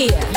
here.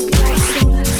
I'll be right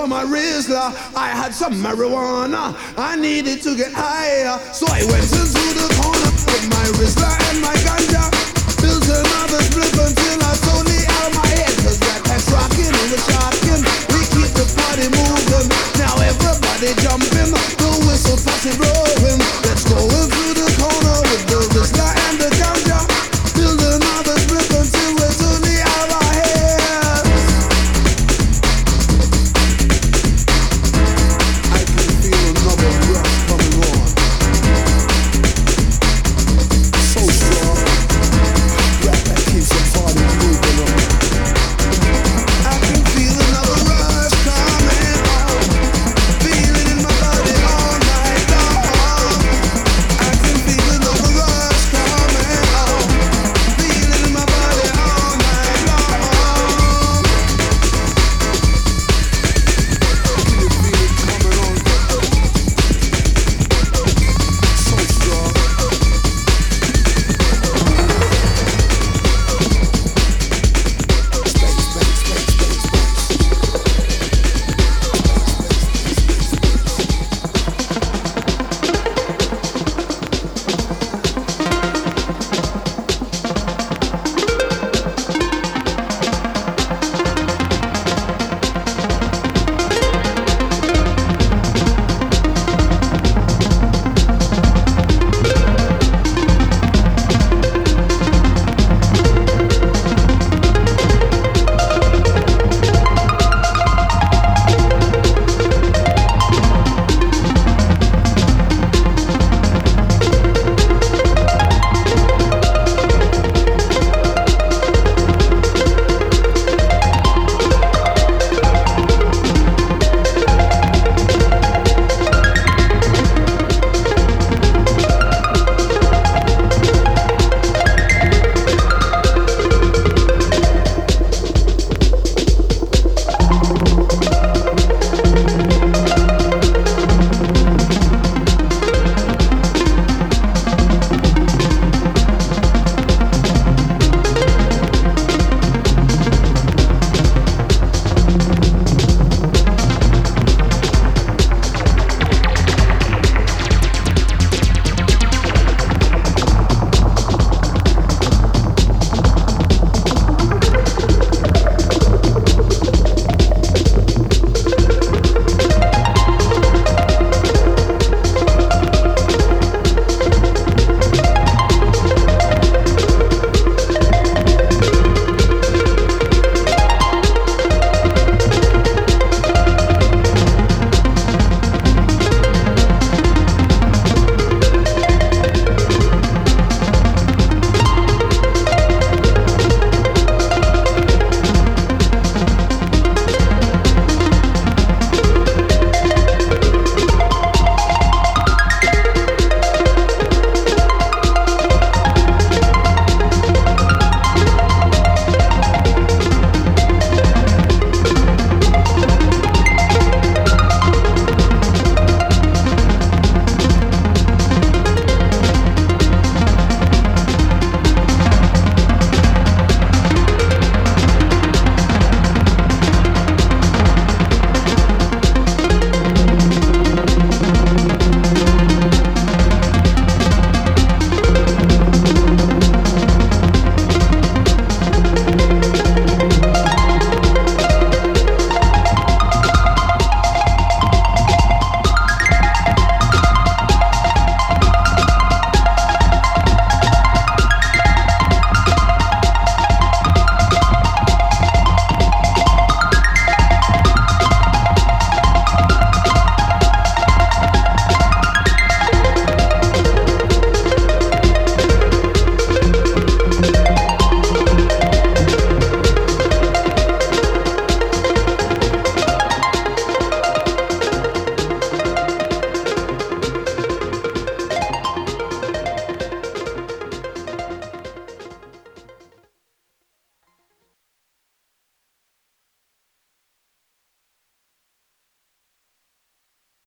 for my Rizla. I had some marijuana. I needed to get